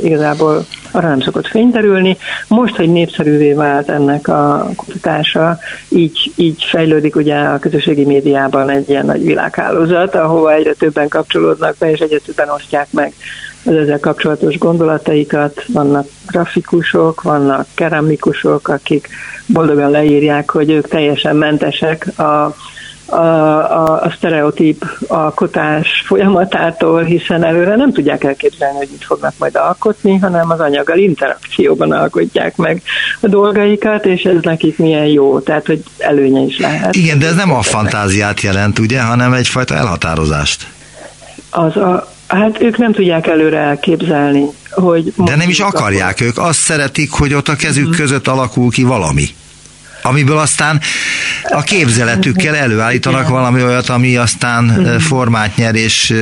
igazából arra nem szokott fényterülni. Most, hogy népszerűvé vált ennek a kutatása, így, így fejlődik ugye a közösségi médiában egy ilyen nagy világhálózat, ahova egyre többen kapcsolódnak be, és egyre többen osztják meg az ezzel kapcsolatos gondolataikat. Vannak grafikusok, vannak keramikusok, akik boldogan leírják, hogy ők teljesen mentesek a a, a, a sztereotíp alkotás folyamatától, hiszen előre nem tudják elképzelni, hogy mit fognak majd alkotni, hanem az anyaggal interakcióban alkotják meg a dolgaikat, és ez nekik milyen jó, tehát hogy előnye is lehet. Igen, de ez nem a fantáziát jelent, ugye, hanem egyfajta elhatározást. Az a, Hát ők nem tudják előre elképzelni, hogy... De nem is akarják, ők azt szeretik, hogy ott a kezük mm. között alakul ki valami amiből aztán a képzeletükkel előállítanak Igen. valami olyat, ami aztán mm. formát nyer, és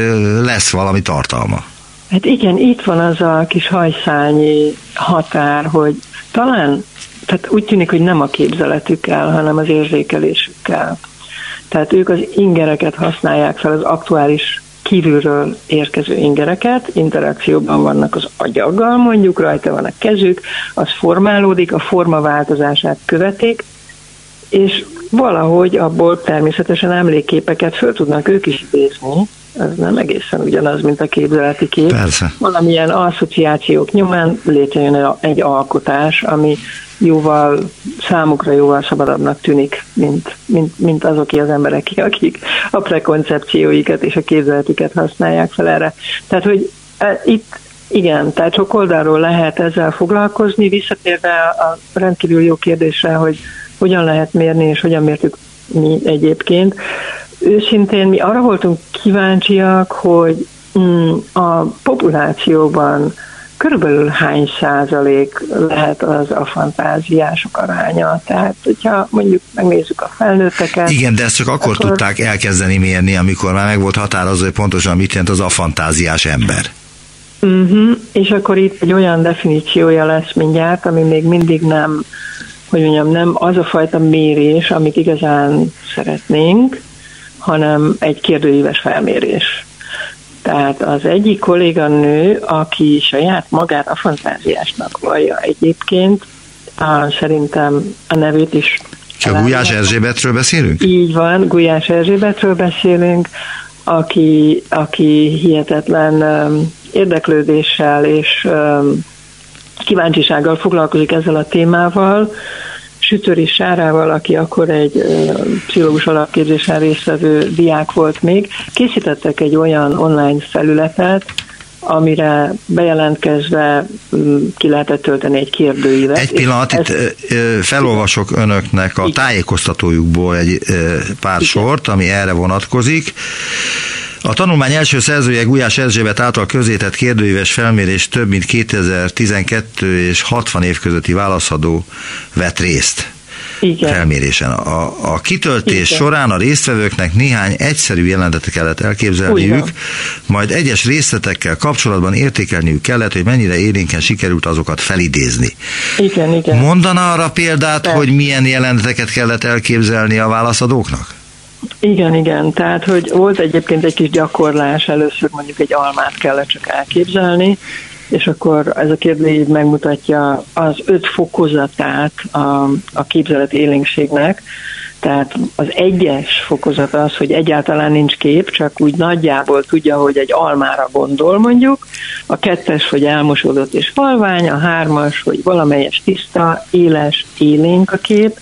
lesz valami tartalma. Hát igen, itt van az a kis hajszányi határ, hogy talán, tehát úgy tűnik, hogy nem a képzeletükkel, hanem az érzékelésükkel. Tehát ők az ingereket használják fel, az aktuális kívülről érkező ingereket, interakcióban vannak az agyaggal, mondjuk rajta van a kezük, az formálódik, a forma változását követik, és valahogy abból természetesen emlékképeket föl tudnak ők is idézni, ez nem egészen ugyanaz, mint a képzeleti kép. Persze. Valamilyen asszociációk nyomán létrejön egy alkotás, ami jóval, számukra jóval szabadabbnak tűnik, mint, mint, mint azok az emberek, akik a prekoncepcióikat és a képzeletüket használják fel erre. Tehát, hogy e, itt igen, tehát sok oldalról lehet ezzel foglalkozni, visszatérve a rendkívül jó kérdésre, hogy hogyan lehet mérni, és hogyan mértük mi egyébként. Őszintén mi arra voltunk kíváncsiak, hogy mm, a populációban körülbelül hány százalék lehet az a fantáziások aránya. Tehát, hogyha mondjuk megnézzük a felnőtteket. Igen, de ezt csak akkor, akkor tudták elkezdeni mérni, amikor már meg volt határozva, hogy pontosan mit jelent az a fantáziás ember. Uh-huh. És akkor itt egy olyan definíciója lesz mindjárt, ami még mindig nem, hogy mondjam, nem az a fajta mérés, amit igazán szeretnénk, hanem egy kérdőíves felmérés. Tehát az egyik kolléganő, aki saját magát a fantáziásnak vallja egyébként, á, szerintem a nevét is csak Gulyás Erzsébetről beszélünk? Így van, Gulyás Erzsébetről beszélünk, aki, aki hihetetlen um, érdeklődéssel és um, kíváncsisággal foglalkozik ezzel a témával, Sütöri Sárával, aki akkor egy pszichológus alapképzésen résztvevő diák volt még, készítettek egy olyan online felületet, amire bejelentkezve ki lehetett tölteni egy kérdőívet. Egy pillanat, itt felolvasok önöknek a tájékoztatójukból egy pár Igen. sort, ami erre vonatkozik. A tanulmány első szerzője Gulyás Erzsébet által közétett kérdőíves felmérés több mint 2012 és 60 év közötti válaszadó vett részt. Igen. felmérésen. A, a kitöltés Igen. során a résztvevőknek néhány egyszerű jelentetet kellett elképzelniük, majd egyes részletekkel kapcsolatban értékelniük kellett, hogy mennyire élénken sikerült azokat felidézni. Igen, igen. Mondana arra példát, De. hogy milyen jeleneteket kellett elképzelni a válaszadóknak? Igen, igen. Tehát, hogy volt egyébként egy kis gyakorlás, először mondjuk egy almát kellett csak elképzelni, és akkor ez a kérdés megmutatja az öt fokozatát a, a képzelet élénkségnek, tehát az egyes fokozat az, hogy egyáltalán nincs kép, csak úgy nagyjából tudja, hogy egy almára gondol mondjuk, a kettes, hogy elmosódott és falvány, a hármas, hogy valamelyes tiszta, éles, élénk a kép,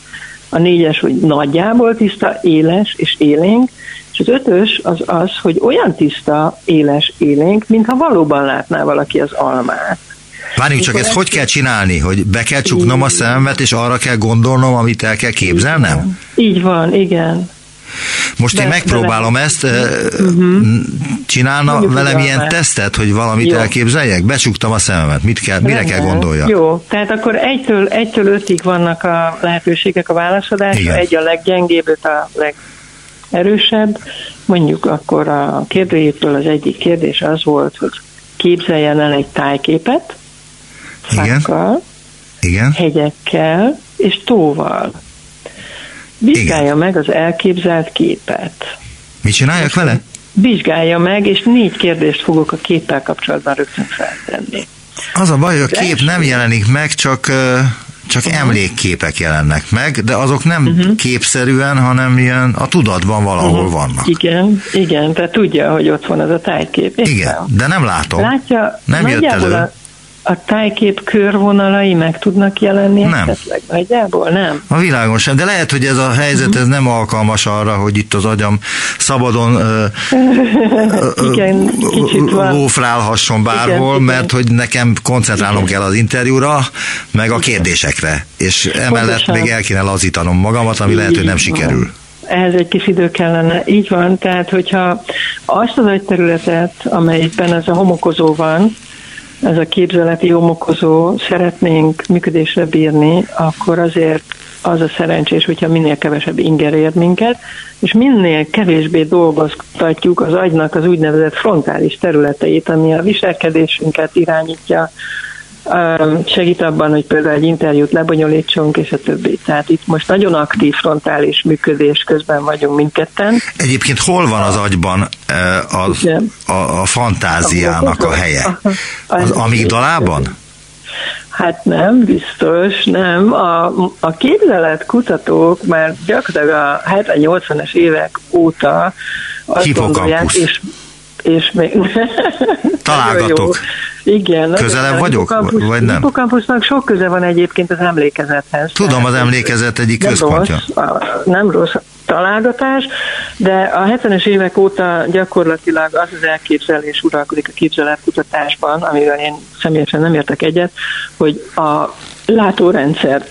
a négyes, hogy nagyjából tiszta, éles és élénk, és az ötös az az, hogy olyan tiszta, éles, élénk, mintha valóban látná valaki az almát. Várjunk csak, ezt hogy kell csinálni? Hogy be kell csuknom a szememet, és arra kell gondolnom, amit el kell képzelnem? Így van, igen. Most de, én megpróbálom de ezt, uh-huh. csinálna Mondjuk velem ilyen már. tesztet, hogy valamit Jó. elképzeljek? Becsuktam a szememet, mit kell, mire kell gondolja? Jó, tehát akkor egytől, egytől ötig vannak a lehetőségek a válaszadásra, egy a leggyengébb, öt a legerősebb. Mondjuk akkor a kérdőjétől az egyik kérdés az volt, hogy képzeljen el egy tájképet, fákkal, Igen. hegyekkel és tóval. Vizsgálja Igen. meg az elképzelt képet. Mit csináljak vele? Vizsgálja meg, és négy kérdést fogok a képpel kapcsolatban rögtön feltenni. Az a baj, hogy a kép nem jelenik meg, csak csak uh-huh. emlékképek jelennek meg, de azok nem uh-huh. képszerűen, hanem ilyen a tudatban valahol uh-huh. vannak. Igen, igen, tehát tudja, hogy ott van az a tájkép. Igen, de nem látom. Látja, nem jött elő. A, a tájkép körvonalai meg tudnak jelenni nem. esetleg nagyjából? Nem. A világon sem, de lehet, hogy ez a helyzet ez nem alkalmas arra, hogy itt az agyam szabadon igen, lófrálhasson bárhol, igen, mert hogy nekem koncentrálnom igen. kell az interjúra, meg a kérdésekre, és emellett Pontosan. még el kéne lazítanom magamat, ami lehet, hogy nem sikerül ehhez egy kis idő kellene. Így van, tehát hogyha azt az agyterületet, amelyikben ez a homokozó van, ez a képzeleti homokozó szeretnénk működésre bírni, akkor azért az a szerencsés, hogyha minél kevesebb inger ér minket, és minél kevésbé dolgoztatjuk az agynak az úgynevezett frontális területeit, ami a viselkedésünket irányítja, segít abban, hogy például egy interjút lebonyolítsunk, és a többi. Tehát itt most nagyon aktív frontális működés közben vagyunk mindketten. Egyébként hol van az agyban az, a, a fantáziának a helye? Az amigdalában? Hát nem, biztos, nem. A, a képzelet kutatók már gyakorlatilag a 70-80-es évek óta azt gondolják, és és még... Találgatok. Igen. Közelebb vagyok, hipokampus, vagy nem? Hipokampusznak sok köze van egyébként az emlékezethez. Tudom, az emlékezet egyik nem központja. Rossz, nem rossz találgatás, de a 70-es évek óta gyakorlatilag az az elképzelés uralkodik a képzeletkutatásban, amivel én személyesen nem értek egyet, hogy a látórendszer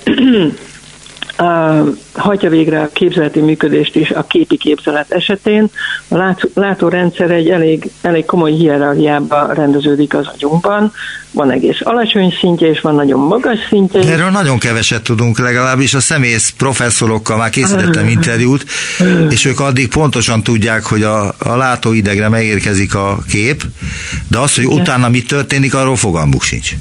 hagyja végre a képzeleti működést is a képi képzelet esetén. A látórendszer egy elég, elég komoly hierarchiába rendeződik az agyunkban. Van egész alacsony szintje, és van nagyon magas szintje. De erről nagyon keveset tudunk, legalábbis a szemész professzorokkal már készítettem interjút, és ők addig pontosan tudják, hogy a, a látóidegre megérkezik a kép, de az, hogy utána mi történik, arról fogalmuk sincs.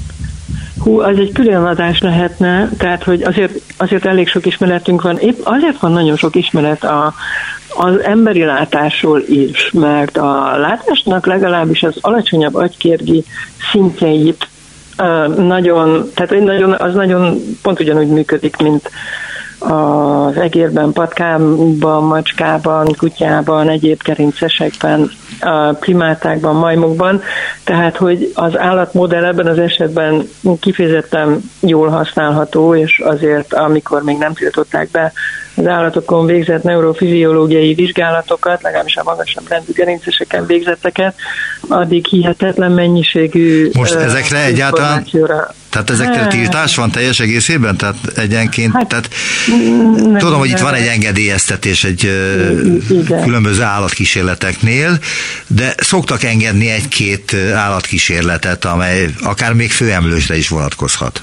Hú, az egy külön adás lehetne, tehát hogy azért, azért elég sok ismeretünk van. Épp azért van nagyon sok ismeret a, az emberi látásról is, mert a látásnak legalábbis az alacsonyabb agykérgi szintjeit nagyon, tehát nagyon, az nagyon pont ugyanúgy működik, mint az egérben, patkában, macskában, kutyában, egyéb gerincesekben, a primátákban, majmokban, tehát hogy az állatmodell ebben az esetben kifejezetten jól használható, és azért, amikor még nem tiltották be az állatokon végzett neurofiziológiai vizsgálatokat, legalábbis a magasabb rendű gerinceseken végzetteket, addig hihetetlen mennyiségű Most ezekre egyáltalán tehát hát. tiltás van teljes egészében? Tehát egyenként, hát, tehát nem, tudom, hogy itt van egy engedélyeztetés egy igen. különböző állatkísérleteknél, de szoktak engedni egy-két állatkísérletet, amely akár még főemlősre is vonatkozhat.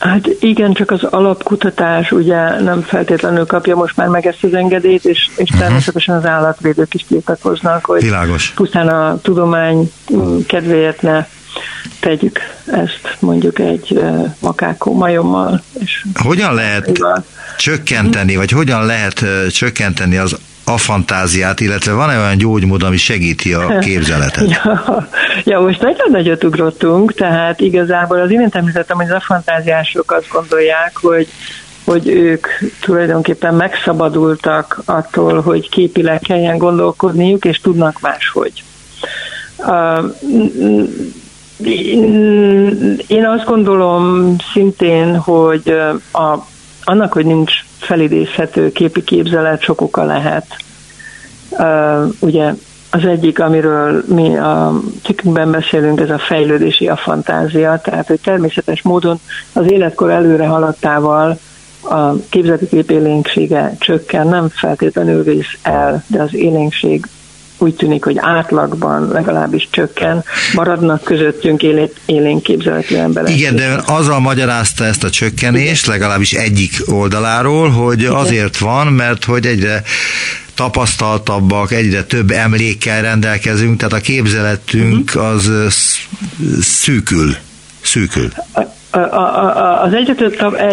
Hát igen, csak az alapkutatás ugye nem feltétlenül kapja most már meg ezt az engedélyt, és, és uh-huh. természetesen az állatvédők is tiltakoznak, hogy Világos. pusztán a tudomány kedvéért ne tegyük ezt mondjuk egy makákó majommal. És hogyan lehet csökkenteni, vagy hogyan lehet csökkenteni az a fantáziát, illetve van-e olyan gyógymód, ami segíti a képzeletet? ja, ja, most nagyon nagyot ugrottunk, tehát igazából az imént említettem, hogy az a fantáziások azt gondolják, hogy hogy ők tulajdonképpen megszabadultak attól, hogy képileg kelljen gondolkodniuk, és tudnak máshogy. Én azt gondolom szintén, hogy a, annak, hogy nincs felidézhető képi képzelet, sok oka lehet. Ugye az egyik, amiről mi a cikkünkben beszélünk, ez a fejlődési a fantázia, tehát hogy természetes módon az életkor előre haladtával a képzeti kép élénksége csökken, nem feltétlenül vész el, de az élénkség úgy tűnik, hogy átlagban legalábbis csökken, maradnak közöttünk élénk képzeletű emberek. Igen, de azzal magyarázta ezt a csökkenést, legalábbis egyik oldaláról, hogy Igen. azért van, mert hogy egyre tapasztaltabbak, egyre több emlékkel rendelkezünk, tehát a képzeletünk uh-huh. az szűkül. Szűkül az egyre,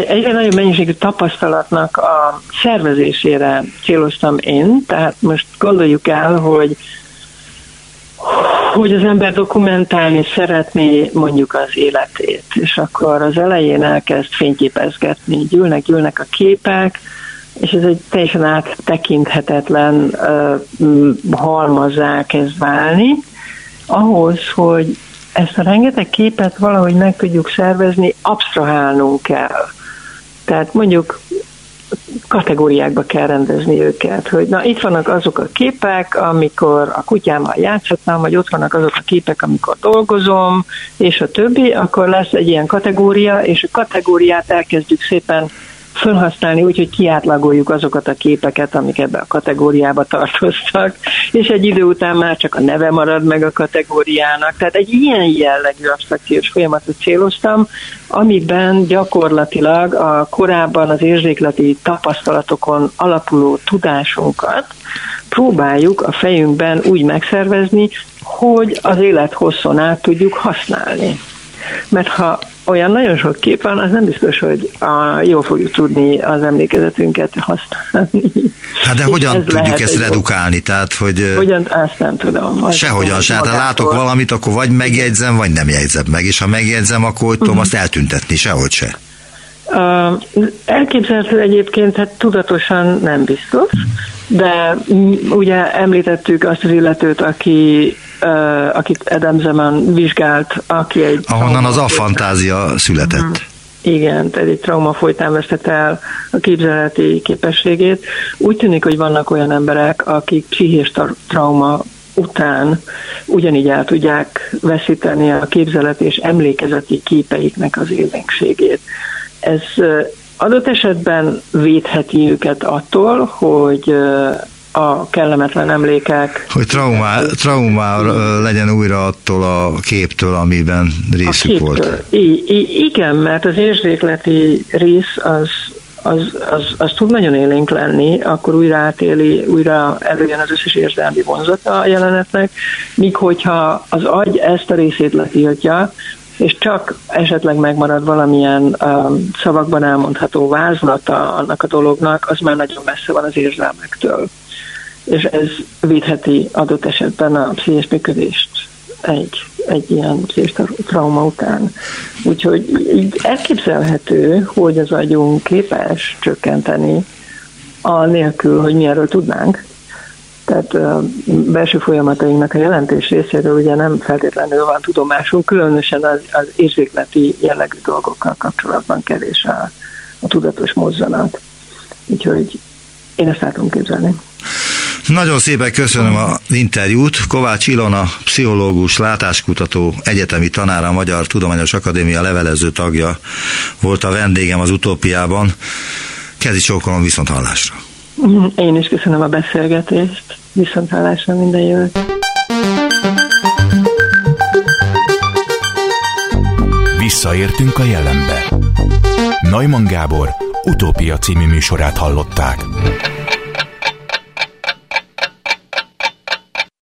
egyre nagyobb mennyiségű tapasztalatnak a szervezésére céloztam én, tehát most gondoljuk el, hogy hogy az ember dokumentálni szeretné mondjuk az életét, és akkor az elején elkezd fényképezgetni, gyűlnek, gyűlnek a képek, és ez egy teljesen áttekinthetetlen uh, halmazzá kezd válni, ahhoz, hogy ezt a rengeteg képet valahogy meg tudjuk szervezni, absztrahálnunk kell. Tehát mondjuk kategóriákba kell rendezni őket, hogy na itt vannak azok a képek, amikor a kutyámmal játszhatnám, vagy ott vannak azok a képek, amikor dolgozom, és a többi, akkor lesz egy ilyen kategória, és a kategóriát elkezdjük szépen felhasználni úgy, hogy kiátlagoljuk azokat a képeket, amik ebbe a kategóriába tartoztak, és egy idő után már csak a neve marad meg a kategóriának. Tehát egy ilyen jellegű abstrakciós folyamatot céloztam, amiben gyakorlatilag a korábban az érzékleti tapasztalatokon alapuló tudásunkat próbáljuk a fejünkben úgy megszervezni, hogy az élet hosszon át tudjuk használni. Mert ha olyan nagyon sok kép van, az nem biztos, hogy a, jól fogjuk tudni az emlékezetünket használni. Hát de hogyan ez tudjuk ezt redukálni? Tehát, hogy... Hogyan, azt nem tudom. Sehogyan se. Hát ha látok valamit, akkor vagy megjegyzem, vagy nem jegyzem meg. És ha megjegyzem, akkor hogy tudom uh-huh. azt eltüntetni, sehogy se. Uh, elképzelhető egyébként, hát tudatosan nem biztos, de ugye említettük azt az illetőt, aki akit Adam Zeman vizsgált, aki egy... Ahonnan az a fantázia született. Uh-huh. Igen, tehát egy trauma folytán vesztette el a képzeleti képességét. Úgy tűnik, hogy vannak olyan emberek, akik pszichés trauma után ugyanígy el tudják veszíteni a képzelet és emlékezeti képeiknek az élénkségét. Ez adott esetben védheti őket attól, hogy a kellemetlen emlékek. Hogy traumá, traumá legyen újra attól a képtől, amiben részük volt. I, I, igen, mert az érzékleti rész az, az, az, az tud nagyon élénk lenni, akkor újra átéli, újra előjön az összes érzelmi vonzata a jelenetnek, míg hogyha az agy ezt a részét letiltja, és csak esetleg megmarad valamilyen um, szavakban elmondható vázlata annak a dolognak, az már nagyon messze van az érzelmektől és ez védheti adott esetben a pszichés működést egy, egy ilyen pszichés trauma után. Úgyhogy így elképzelhető, hogy az agyunk képes csökkenteni a nélkül, hogy mi erről tudnánk. Tehát a belső folyamatainknak a jelentés részéről ugye nem feltétlenül van tudomásunk, különösen az, az érzékleti jellegű dolgokkal kapcsolatban kevés a, a tudatos mozzanat. Úgyhogy én ezt tudom képzelni. Nagyon szépen köszönöm az interjút. Kovács Ilona, pszichológus, látáskutató, egyetemi tanára, a Magyar Tudományos Akadémia levelező tagja volt a vendégem az utópiában. Kezi csókolom viszont hallásra. Én is köszönöm a beszélgetést. Viszont hallásra minden jövőt. Visszaértünk a jelenbe. Neumann Gábor utópia című műsorát hallották.